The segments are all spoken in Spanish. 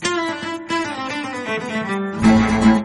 Thank you.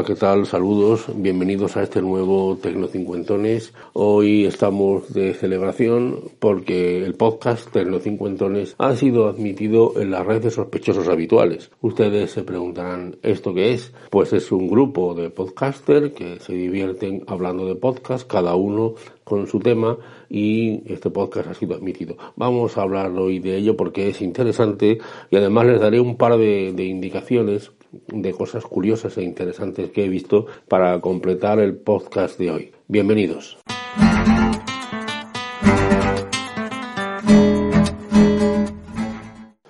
Hola, ¿qué tal? Saludos, bienvenidos a este nuevo Tecno Cincuentones. Hoy estamos de celebración porque el podcast Tecno Cincuentones ha sido admitido en la red de sospechosos habituales. Ustedes se preguntarán, ¿esto qué es? Pues es un grupo de podcasters que se divierten hablando de podcast, cada uno con su tema y este podcast ha sido admitido. Vamos a hablar hoy de ello porque es interesante y además les daré un par de, de indicaciones de cosas curiosas e interesantes que he visto para completar el podcast de hoy. Bienvenidos.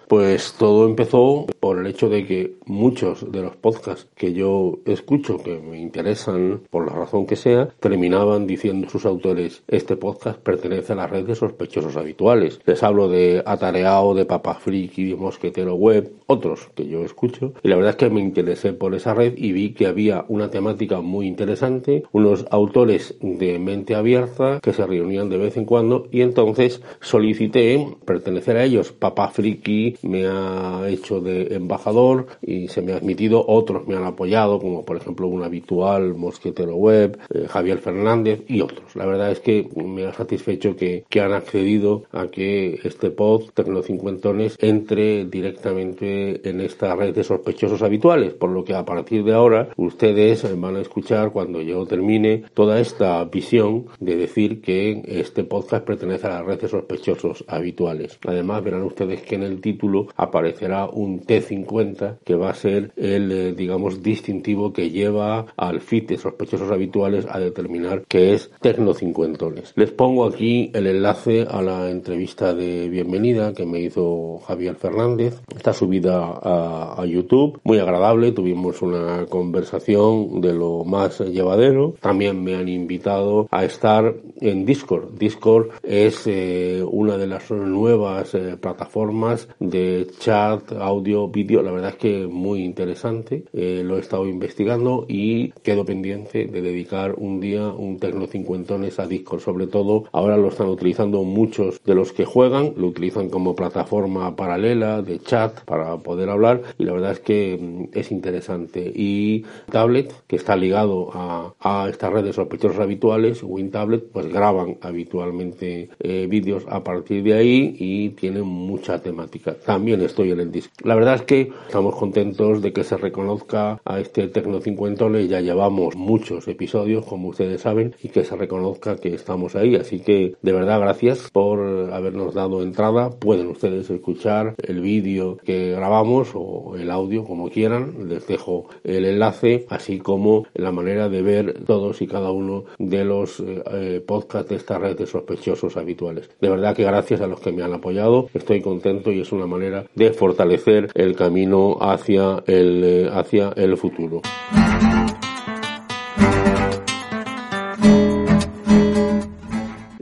Pues todo empezó por el hecho de que muchos de los podcasts que yo escucho, que me interesan por la razón que sea, terminaban diciendo sus autores, este podcast pertenece a la red de sospechosos habituales. Les hablo de Atareao, de Papa Friki, de Mosquetero Web, otros que yo escucho. Y la verdad es que me interesé por esa red y vi que había una temática muy interesante, unos autores de mente abierta que se reunían de vez en cuando y entonces solicité pertenecer a ellos. Papa Friki, me ha hecho de embajador y se me ha admitido, otros me han apoyado, como por ejemplo un habitual Mosquetero Web, eh, Javier Fernández y otros. La verdad es que me ha satisfecho que, que han accedido a que este pod Tecnocincuentones entre directamente en esta red de sospechosos habituales, por lo que a partir de ahora ustedes van a escuchar cuando yo termine toda esta visión de decir que este podcast pertenece a la red de sospechosos habituales. Además verán ustedes que en el título aparecerá un T50 que va a ser el, eh, digamos, distintivo que lleva al FIT de sospechosos habituales a determinar que es Tecnocincuentones. Les pongo aquí el enlace a la entrevista de bienvenida que me hizo Javier Fernández. Está subida a, a YouTube, muy agradable, tuvimos una conversación de lo más llevadero. También me han invitado a estar en Discord. Discord es eh, una de las nuevas eh, plataformas de chat, audio, vídeo, la verdad es que muy interesante. Eh, lo he estado investigando y quedo pendiente de dedicar un día un Tecno Cincuentones a Discord. Sobre todo, ahora lo están utilizando muchos de los que juegan, lo utilizan como plataforma paralela de chat para poder hablar y la verdad es que mm, es interesante. Y Tablet, que está ligado a, estas redes sospechosos habituales, WinTablet, pues graban habitualmente eh, vídeos a partir de ahí y tienen mucha temática también estoy en el disco. La verdad es que estamos contentos de que se reconozca a este Tecno Cincuentones, ya llevamos muchos episodios, como ustedes saben, y que se reconozca que estamos ahí. Así que de verdad gracias por habernos dado entrada. Pueden ustedes escuchar el vídeo que grabamos o el audio, como quieran. Les dejo el enlace, así como la manera de ver todos y cada uno de los eh, podcasts de esta red de sospechosos habituales. De verdad que gracias a los que me han apoyado, estoy contento y es una manera de fortalecer el camino hacia el, eh, hacia el futuro.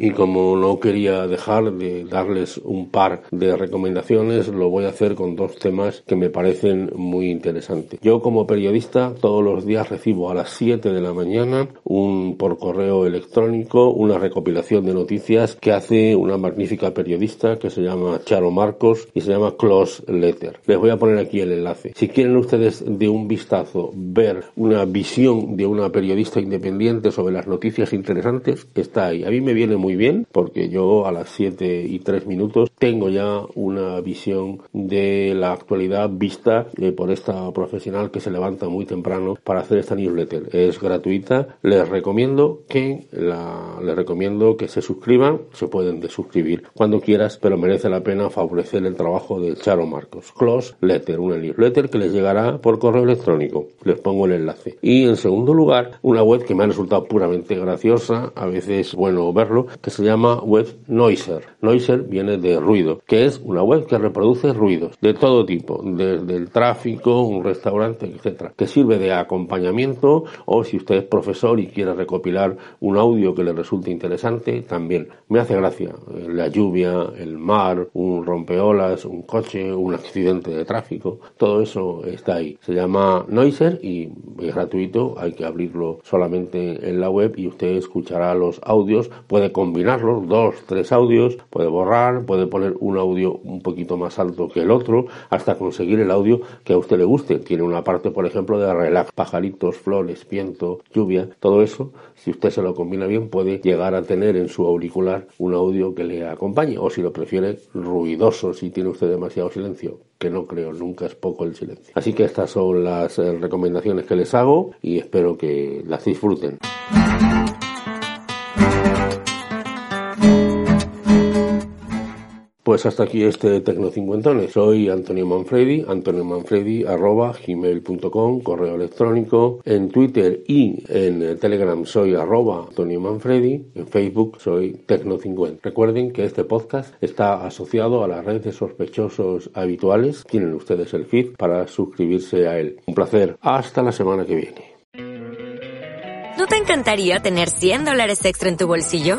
Y como no quería dejar de darles un par de recomendaciones, lo voy a hacer con dos temas que me parecen muy interesantes. Yo como periodista todos los días recibo a las 7 de la mañana un por correo electrónico una recopilación de noticias que hace una magnífica periodista que se llama Charo Marcos y se llama Close Letter. Les voy a poner aquí el enlace. Si quieren ustedes de un vistazo ver una visión de una periodista independiente sobre las noticias interesantes, está ahí. A mí me viene muy bien, porque yo a las 7 y 3 minutos tengo ya una visión de la actualidad vista eh, por esta profesional que se levanta muy temprano para hacer esta newsletter. Es gratuita, les recomiendo que la, les recomiendo que se suscriban, se pueden desuscribir cuando quieras, pero merece la pena favorecer el trabajo de Charo Marcos. Close Letter, una newsletter que les llegará por correo electrónico. Les pongo el enlace. Y en segundo lugar, una web que me ha resultado puramente graciosa, a veces bueno verlo, se llama web Noiser. Noiser viene de ruido, que es una web que reproduce ruidos de todo tipo, desde el tráfico, un restaurante, etcétera, que sirve de acompañamiento o si usted es profesor y quiere recopilar un audio que le resulte interesante, también. Me hace gracia la lluvia, el mar, un rompeolas, un coche, un accidente de tráfico, todo eso está ahí. Se llama Noiser y es gratuito, hay que abrirlo solamente en la web y usted escuchará los audios, puede combinarlos, dos, tres audios, puede borrar, puede poner un audio un poquito más alto que el otro, hasta conseguir el audio que a usted le guste. Tiene una parte, por ejemplo, de relax, pajaritos, flores, viento, lluvia, todo eso, si usted se lo combina bien, puede llegar a tener en su auricular un audio que le acompañe, o si lo prefiere, ruidoso, si tiene usted demasiado silencio, que no creo, nunca es poco el silencio. Así que estas son las eh, recomendaciones que les hago y espero que las disfruten. Pues hasta aquí este Tecno Cincuentones. Soy Antonio Manfredi, Antonio Manfredi arroba gmail.com, correo electrónico. En Twitter y en Telegram soy arroba Antonio Manfredi. En Facebook soy Tecno50. Recuerden que este podcast está asociado a la red de sospechosos habituales. Tienen ustedes el feed para suscribirse a él. Un placer. Hasta la semana que viene. ¿No te encantaría tener 100 dólares extra en tu bolsillo?